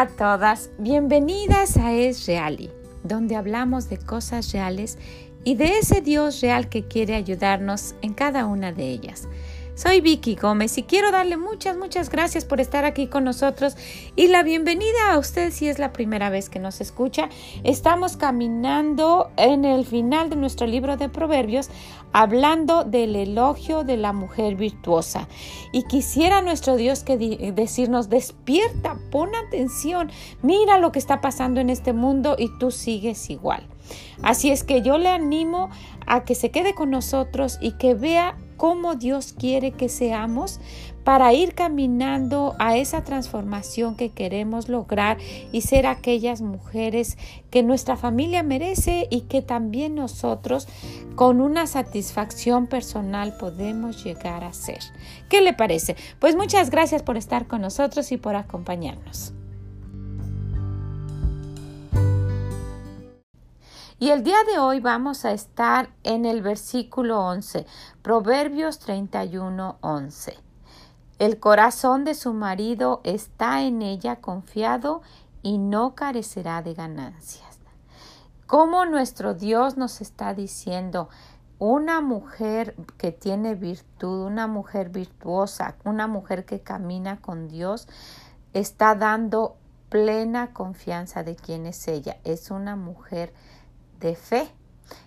A todas, bienvenidas a Es Reali, donde hablamos de cosas reales y de ese Dios real que quiere ayudarnos en cada una de ellas. Soy Vicky Gómez y quiero darle muchas, muchas gracias por estar aquí con nosotros y la bienvenida a usted si es la primera vez que nos escucha. Estamos caminando en el final de nuestro libro de Proverbios hablando del elogio de la mujer virtuosa. Y quisiera nuestro Dios que decirnos, despierta, pon atención, mira lo que está pasando en este mundo y tú sigues igual. Así es que yo le animo a que se quede con nosotros y que vea cómo Dios quiere que seamos para ir caminando a esa transformación que queremos lograr y ser aquellas mujeres que nuestra familia merece y que también nosotros con una satisfacción personal podemos llegar a ser. ¿Qué le parece? Pues muchas gracias por estar con nosotros y por acompañarnos. Y el día de hoy vamos a estar en el versículo 11, Proverbios 31, 11. El corazón de su marido está en ella confiado y no carecerá de ganancias. Como nuestro Dios nos está diciendo, una mujer que tiene virtud, una mujer virtuosa, una mujer que camina con Dios, está dando plena confianza de quién es ella. Es una mujer de fe.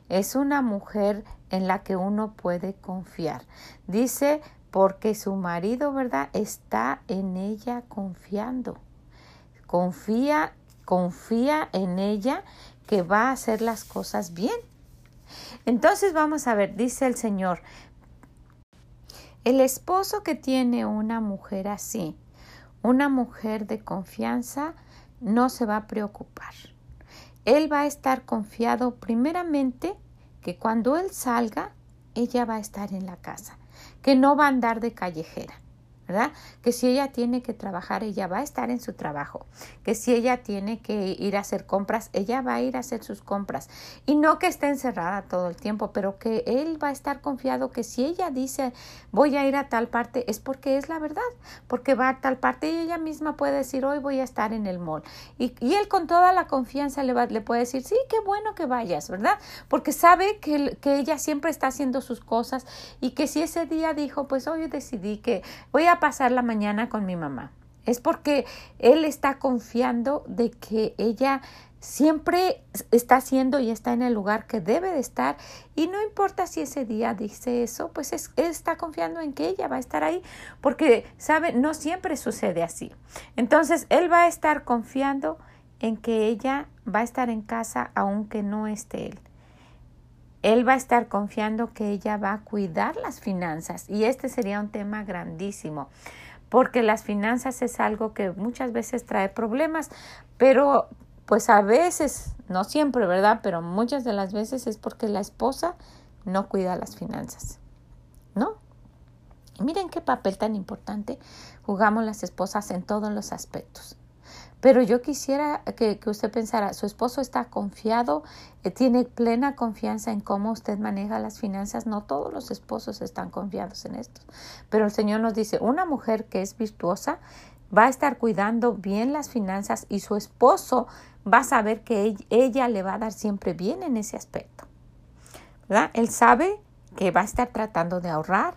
Es una mujer en la que uno puede confiar. Dice, porque su marido, ¿verdad? Está en ella confiando. Confía, confía en ella que va a hacer las cosas bien. Entonces vamos a ver, dice el Señor, el esposo que tiene una mujer así, una mujer de confianza, no se va a preocupar él va a estar confiado primeramente que cuando él salga, ella va a estar en la casa, que no va a andar de callejera. Que si ella tiene que trabajar, ella va a estar en su trabajo. Que si ella tiene que ir a hacer compras, ella va a ir a hacer sus compras. Y no que esté encerrada todo el tiempo, pero que él va a estar confiado que si ella dice voy a ir a tal parte, es porque es la verdad, porque va a tal parte y ella misma puede decir hoy voy a estar en el mall. Y, él con toda la confianza le, va, le puede decir sí, qué bueno que vayas, ¿verdad? Porque sabe que, que ella siempre está haciendo sus cosas y que si ese día dijo pues hoy decidí que voy a pasar la mañana con mi mamá. Es porque él está confiando de que ella siempre está haciendo y está en el lugar que debe de estar y no importa si ese día dice eso, pues es, él está confiando en que ella va a estar ahí porque, sabe, no siempre sucede así. Entonces, él va a estar confiando en que ella va a estar en casa aunque no esté él. Él va a estar confiando que ella va a cuidar las finanzas y este sería un tema grandísimo porque las finanzas es algo que muchas veces trae problemas, pero pues a veces, no siempre, ¿verdad? Pero muchas de las veces es porque la esposa no cuida las finanzas, ¿no? miren qué papel tan importante jugamos las esposas en todos los aspectos. Pero yo quisiera que, usted pensara, su esposo está confiado, eh, tiene plena confianza en cómo usted maneja las finanzas. No todos los esposos están confiados en esto. Pero el Señor nos dice, una mujer que es virtuosa va a estar cuidando bien las finanzas y su esposo va a saber que ella le va a dar siempre bien en ese aspecto. Él sabe que va a estar tratando de ahorrar,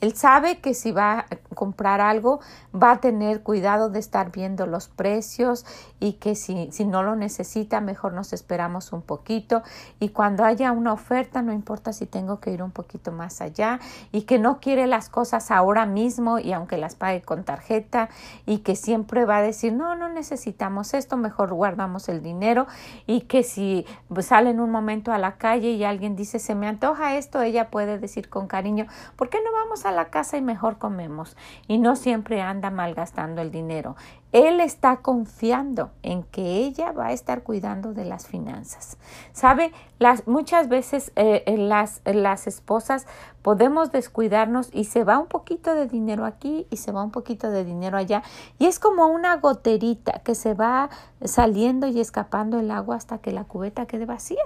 él sabe que si va comprar algo va a tener cuidado de estar viendo los precios y que si, si no lo necesita mejor nos esperamos un poquito. Y cuando haya una oferta no importa si tengo que ir un poquito más allá y que no quiere las cosas ahora mismo y aunque las pague con tarjeta y que siempre va a decir no, no necesitamos esto, mejor guardamos el dinero. Y que si sale en un momento a la calle y alguien dice se me antoja esto, ella puede decir con cariño, ¿por qué no vamos a la casa y mejor comemos y no siempre anda malgastando el dinero. Él está confiando en que ella va a estar cuidando de las finanzas. ¿Sabe? Las, muchas veces eh, las, las esposas podemos descuidarnos y se va un poquito de dinero aquí y se va un poquito de dinero allá. Y es como una goterita que se va saliendo y escapando el agua hasta que la cubeta quede vacía.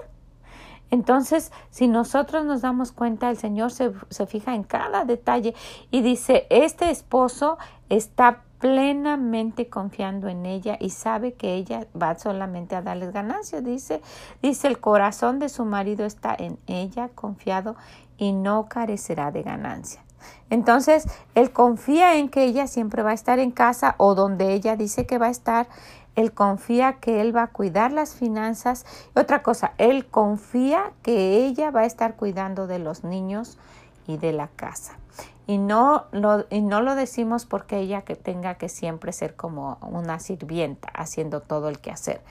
Entonces, si nosotros nos damos cuenta, el Señor se, se, fija en cada detalle y dice, este esposo está plenamente confiando en ella y sabe que ella va solamente a darles ganancias. Dice, dice el corazón de su marido está en ella confiado y no carecerá de ganancias. Entonces, él confía en que ella siempre va a estar en casa o donde ella dice que va a estar. Él confía que él va a cuidar las finanzas. Otra cosa, él confía que ella va a estar cuidando de los niños y de la casa. Y no, lo, y no lo decimos porque ella que tenga que siempre ser como una sirvienta haciendo todo el quehacer.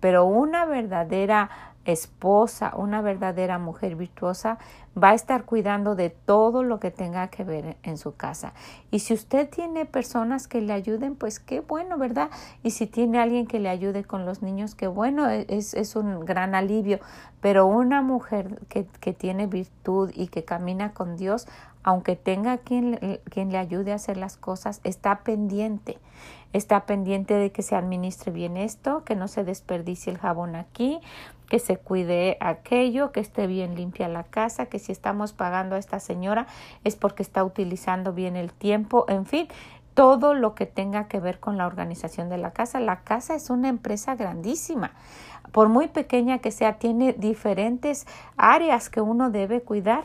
Pero una verdadera esposa, una verdadera mujer virtuosa, va a estar cuidando de todo lo que tenga que ver en su casa. Y si usted tiene personas que le ayuden, pues qué bueno, ¿verdad? Y si tiene alguien que le ayude con los niños, qué bueno, e, es, es un gran alivio. Pero una mujer que, que tiene virtud y que camina con Dios, aunque tenga quien, quien le ayude a hacer las cosas, está pendiente está pendiente de que se administre bien esto, que no se desperdicie el jabón aquí, que se cuide aquello, que esté bien limpia la casa, que si estamos pagando a esta señora es porque está utilizando bien el tiempo, en fin, todo lo que tenga que ver con la organización de la casa. La casa es una empresa grandísima. Por muy pequeña que sea, tiene diferentes áreas que uno debe cuidar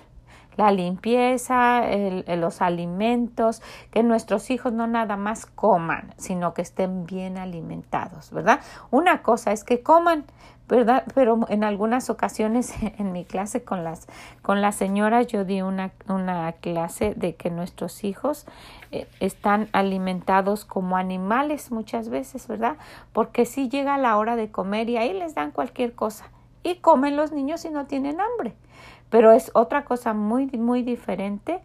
la limpieza, los alimentos, que nuestros hijos no nada más coman, sino que estén bien alimentados, ¿verdad? Una cosa es que coman, ¿verdad? Pero en algunas ocasiones en mi clase con las, con las señoras yo di una, una clase de que nuestros hijos eh, están alimentados como animales muchas veces, ¿verdad? Porque si llega la hora de comer y ahí les dan cualquier cosa y comen los niños y no tienen hambre. Pero es otra cosa muy, muy diferente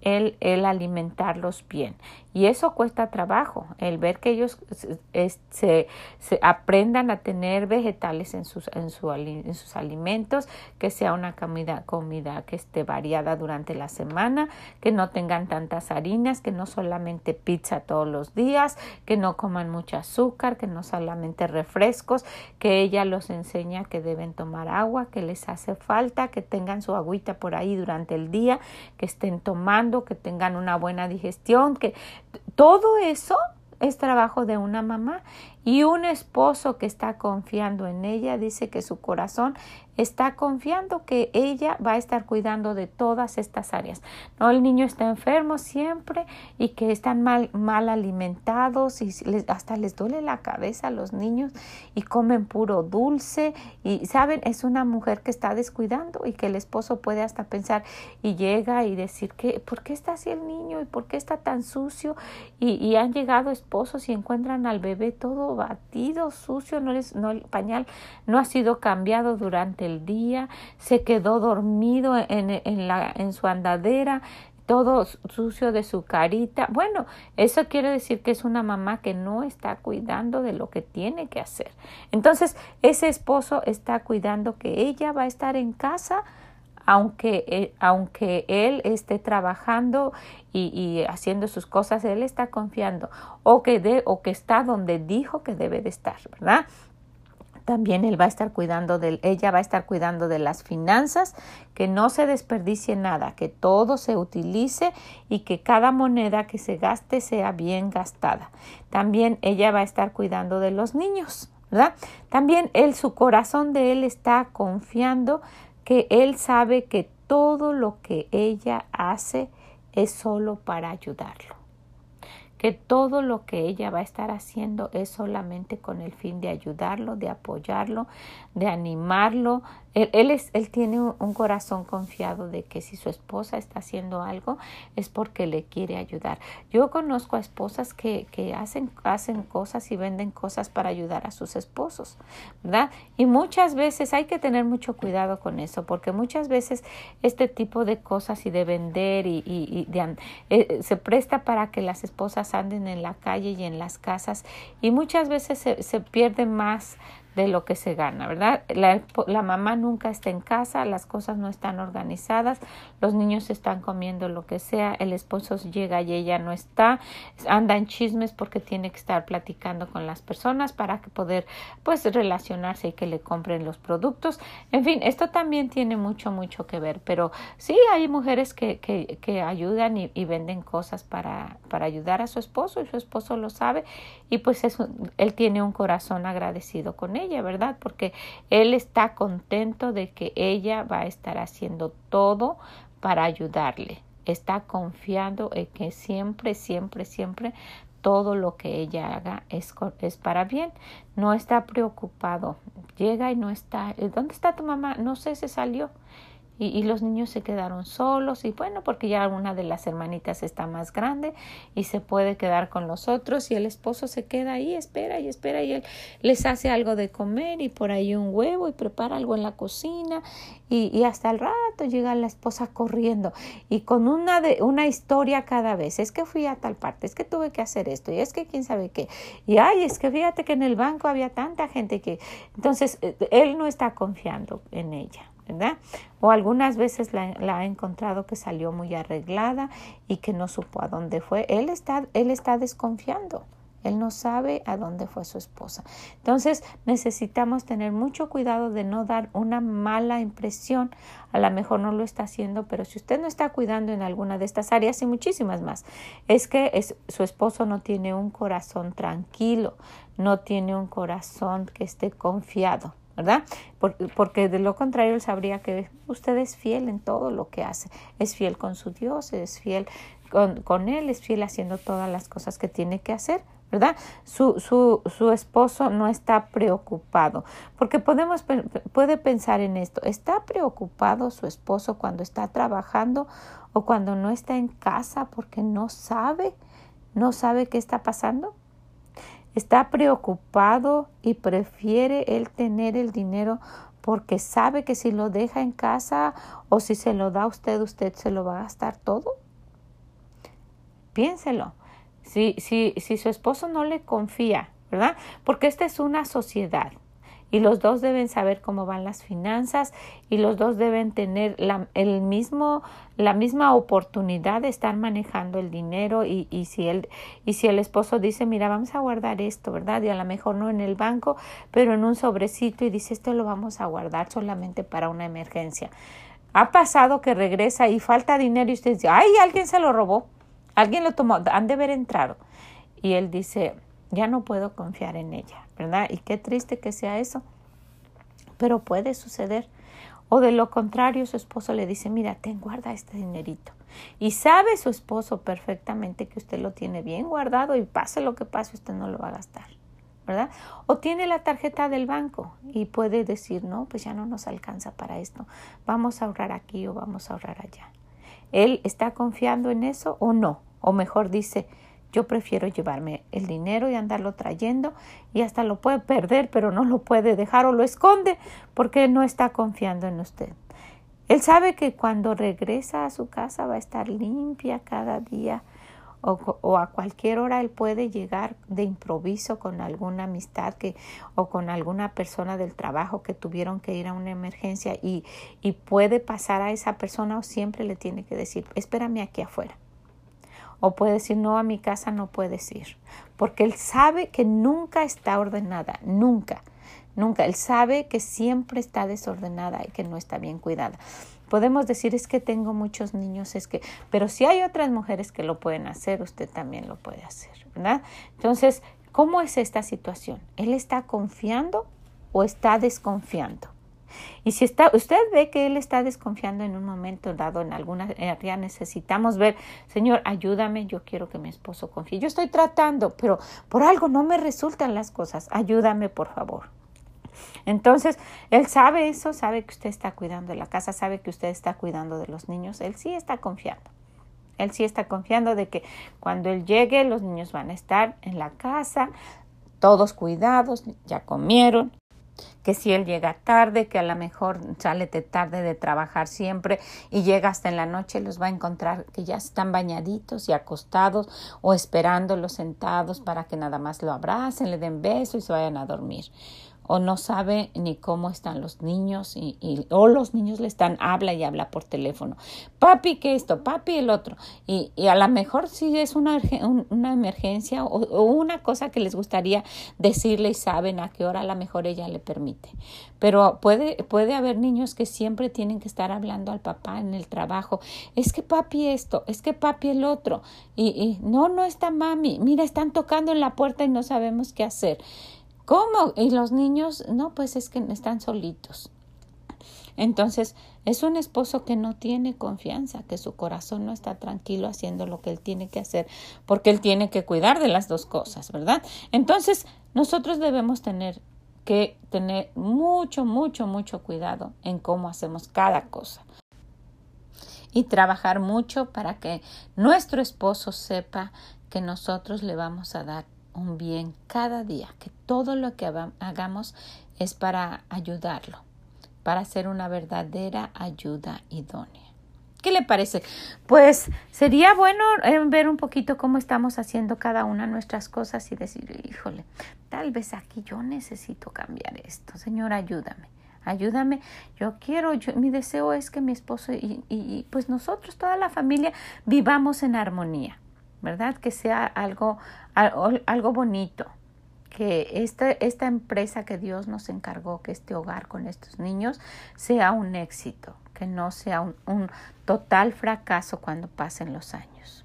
el, el alimentarlos bien. Y eso cuesta trabajo, el ver que ellos se, se, aprendan a tener vegetales en sus, en, su, en sus alimentos, que sea una comida, comida que esté variada durante la semana, que no tengan tantas harinas, que no solamente pizza todos los días, que no coman mucho azúcar, que no solamente refrescos, que ella los enseña que deben tomar agua, que les hace falta, que tengan su agüita por ahí durante el día, que estén tomando, que tengan una buena digestión, que todo eso es trabajo de una mamá y un esposo que está confiando en ella dice que su corazón está confiando que ella va a estar cuidando de todas estas áreas. No, el niño está enfermo siempre y que están mal, mal alimentados y hasta les duele la cabeza a los niños y comen puro dulce y saben, es una mujer que está descuidando y que el esposo puede hasta pensar y llega y decir que ¿por qué está así el niño y por qué está tan sucio? Y, y han llegado esposos y encuentran al bebé todo batido, sucio, no, les, no el pañal no ha sido cambiado durante el día, se quedó dormido en, en, la, en su andadera, todo sucio de su carita. Bueno, eso quiere decir que es una mamá que no está cuidando de lo que tiene que hacer. Entonces, ese esposo está cuidando que ella va a estar en casa aunque, eh, aunque él esté trabajando y, y, haciendo sus cosas, él está confiando o que, de, o que está donde dijo que debe de estar, ¿verdad? También él va a estar cuidando de, ella va a estar cuidando de las finanzas, que no se desperdicie nada, que todo se utilice y que cada moneda que se gaste sea bien gastada. También ella va a estar cuidando de los niños, ¿verdad? También él, su corazón de él está confiando que él sabe que todo lo que ella hace es solo para ayudarlo, que todo lo que ella va a estar haciendo es solamente con el fin de ayudarlo, de apoyarlo, de animarlo, él, es, él tiene un corazón confiado de que si su esposa está haciendo algo es porque le quiere ayudar. Yo conozco a esposas que, que hacen, hacen cosas y venden cosas para ayudar a sus esposos, ¿verdad? Y muchas veces hay que tener mucho cuidado con eso, porque muchas veces este tipo de cosas y de vender y, y, eh, se presta para que las esposas anden en la calle y en las casas y muchas veces se, se pierde más de lo que se gana, ¿verdad? La, mamá nunca está en casa, las cosas no están organizadas, los niños están comiendo lo que sea, el esposo llega y ella no está, anda en chismes porque tiene que estar platicando con las personas para que poder pues relacionarse y que le compren los productos. En fin, esto también tiene mucho, mucho que ver, pero sí hay mujeres que, que, ayudan y, venden cosas para, para ayudar a su esposo y su esposo lo sabe y pues él tiene un corazón agradecido con ella ¿verdad? Porque él está contento de que ella va a estar haciendo todo para ayudarle. Está confiando en que siempre, siempre, siempre todo lo que ella haga es, es para bien. No está preocupado. Llega y no está. ¿Dónde está tu mamá? No sé, se salió y, los niños se quedaron solos y bueno, porque ya una de las hermanitas está más grande y se puede quedar con los otros y el esposo se queda ahí, espera y espera y él les hace algo de comer y por ahí un huevo y prepara algo en la cocina y, y hasta el rato llega la esposa corriendo y con una, de, una historia cada vez, es que fui a tal parte, es que tuve que hacer esto y es que quién sabe qué y ay, es que fíjate que en el banco había tanta gente que entonces eh, él no está confiando en ella. ¿Verdad? O algunas veces la, ha encontrado que salió muy arreglada y que no supo a dónde fue. Él está, él está desconfiando. Él no sabe a dónde fue su esposa. Entonces necesitamos tener mucho cuidado de no dar una mala impresión. A lo mejor no lo está haciendo, pero si usted no está cuidando en alguna de estas áreas y muchísimas más, es que su esposo no tiene un corazón tranquilo, no tiene un corazón que esté confiado. ¿Verdad? Porque, de lo contrario él sabría que usted es fiel en todo lo que hace, es fiel con su Dios, es fiel con, con él, es fiel haciendo todas las cosas que tiene que hacer. ¿verdad? Su, su, su esposo no está preocupado, porque podemos, puede pensar en esto, ¿está preocupado su esposo cuando está trabajando o cuando no está en casa porque no sabe, no sabe qué está pasando? Está preocupado y prefiere él tener el dinero porque sabe que si lo deja en casa o si se lo da a usted, usted se lo va a gastar todo. Piénselo. Si, si, si su esposo no le confía, ¿verdad? Porque esta es una sociedad y los dos deben saber cómo van las finanzas y los dos deben tener la, el mismo, la misma oportunidad de estar manejando el dinero y, y, si el, y si el esposo dice, mira, vamos a guardar esto, ¿verdad? Y a lo mejor no en el banco, pero en un sobrecito y dice, esto lo vamos a guardar solamente para una emergencia. Ha pasado que regresa y falta dinero y usted dice, ay, alguien se lo robó, alguien lo tomó, han de haber entrado. Y él dice, ya no puedo confiar en ella, ¿verdad? Y qué triste que sea eso, pero puede suceder. O de lo contrario, su esposo le dice, mira, ten guarda este dinerito. Y sabe su esposo perfectamente que usted lo tiene bien guardado y pase lo que pase, usted no lo va a gastar. ¿verdad? O tiene la tarjeta del banco y puede decir, no, pues ya no nos alcanza para esto, vamos a ahorrar aquí o vamos a ahorrar allá. ¿Él está confiando en eso o no? O mejor dice, yo prefiero llevarme el dinero y andarlo trayendo y hasta lo puede perder, pero no lo puede dejar o lo esconde porque no está confiando en usted. Él sabe que cuando regresa a su casa va a estar limpia cada día o, a cualquier hora él puede llegar de improviso con alguna amistad que o con alguna persona del trabajo que tuvieron que ir a una emergencia y, y puede pasar a esa persona o siempre le tiene que decir espérame aquí afuera o puede decir, no, a mi casa no puedes ir, porque él sabe que nunca está ordenada, nunca, nunca. Él sabe que siempre está desordenada y que no está bien cuidada. Podemos decir, es que tengo muchos niños, es que, pero si hay otras mujeres que lo pueden hacer, usted también lo puede hacer, ¿verdad? Entonces, ¿cómo es esta situación? ¿Él está confiando o está desconfiando? Y si está, usted ve que él está desconfiando en un momento dado en alguna área, necesitamos ver, Señor, ayúdame, yo quiero que mi esposo confíe. Yo estoy tratando, pero por algo no me resultan las cosas. Ayúdame, por favor. Entonces, él sabe eso, sabe que usted está cuidando de la casa, sabe que usted está cuidando de los niños, él sí está confiando. Él sí está confiando de que cuando él llegue los niños van a estar en la casa, todos cuidados, ya comieron, que si él llega tarde, que a lo mejor sale de tarde de trabajar siempre y llega hasta en la noche, los va a encontrar que ya están bañaditos y acostados o esperándolos sentados para que nada más lo abracen, le den besos y se vayan a dormir. O no sabe ni cómo están los niños y, o los niños le están habla y habla por teléfono. Papi, ¿qué esto? Papi, el otro. Y, a lo mejor sí es una, una emergencia o, una cosa que les gustaría decirle y saben a qué hora a lo mejor ella le permite. Pero puede, puede haber niños que siempre tienen que estar hablando al papá en el trabajo. Es que papi esto, es que papi el otro. Y, y no, no está mami. Mira, están tocando en la puerta y no sabemos qué hacer. ¿Cómo? Y los niños, no, pues es que están solitos. Entonces, es un esposo que no tiene confianza, que su corazón no está tranquilo haciendo lo que él tiene que hacer, porque él tiene que cuidar de las dos cosas, ¿verdad? Entonces, nosotros debemos tener que tener mucho, mucho, mucho cuidado en cómo hacemos cada cosa. Y trabajar mucho para que nuestro esposo sepa que nosotros le vamos a dar un bien cada día, que todo lo que hagamos es para ayudarlo, para ser una verdadera ayuda idónea. ¿Qué le parece? Pues sería bueno eh, ver un poquito cómo estamos haciendo cada una nuestras cosas y decir, híjole, tal vez aquí yo necesito cambiar esto. Señor, ayúdame, ayúdame. Yo quiero, yo, mi deseo es que mi esposo y pues nosotros, toda la familia, vivamos en armonía. ¿Verdad? Que sea algo, algo bonito, que esta, esta empresa que Dios nos encargó, que este hogar con estos niños, sea un éxito, que no sea un, total fracaso cuando pasen los años.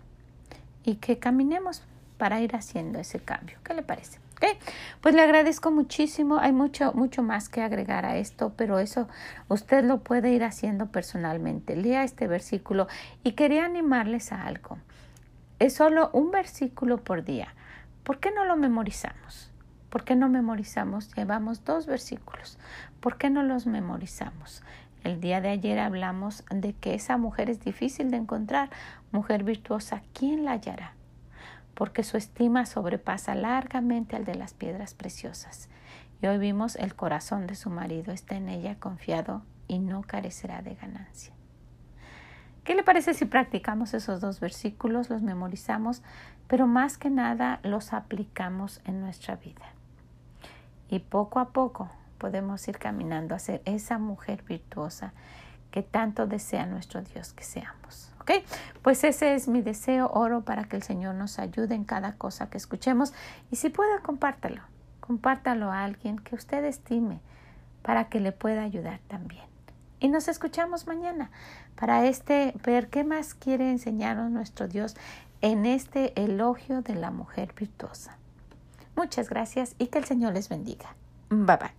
Y que caminemos para ir haciendo ese cambio. ¿Qué le parece? ¿Okay? Pues le agradezco muchísimo. Hay mucho, mucho más que agregar a esto, pero eso usted lo puede ir haciendo personalmente. Lea este versículo y quería animarles a algo. Es solo un versículo por día. ¿Por qué no lo memorizamos? ¿Por qué no memorizamos? Llevamos dos versículos. ¿Por qué no los memorizamos? El día de ayer hablamos de que esa mujer es difícil de encontrar, mujer virtuosa, ¿quién la hallará? Porque su estima sobrepasa largamente al de las piedras preciosas. Y hoy vimos el corazón de su marido está en ella confiado y no carecerá de ganancia. ¿Qué le parece si practicamos esos dos versículos, los memorizamos, pero más que nada los aplicamos en nuestra vida? Y poco a poco podemos ir caminando a ser esa mujer virtuosa que tanto desea nuestro Dios que seamos. ¿Ok? Pues ese es mi deseo, oro para que el Señor nos ayude en cada cosa que escuchemos. Y si puede, compártalo. Compártalo a alguien que usted estime para que le pueda ayudar también. Y nos escuchamos mañana para este ver qué más quiere enseñarnos nuestro Dios en este elogio de la mujer virtuosa. Muchas gracias y que el Señor les bendiga. Bye bye.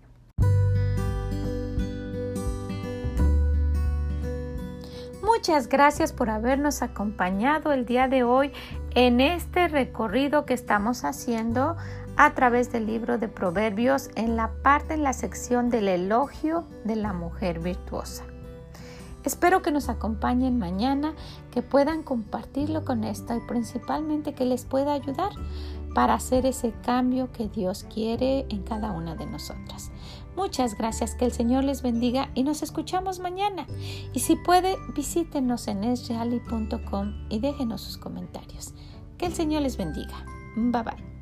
Muchas gracias por habernos acompañado el día de hoy en este recorrido que estamos haciendo a través del libro de Proverbios en la parte, en la sección del elogio de la mujer virtuosa. Espero que nos acompañen mañana, que puedan compartirlo con esto y principalmente que les pueda ayudar para hacer ese cambio que Dios quiere en cada una de nosotras. Muchas gracias, que el Señor les bendiga y nos escuchamos mañana. Y si puede, visítenos en esreali.com y déjenos sus comentarios. Que el Señor les bendiga. Bye bye.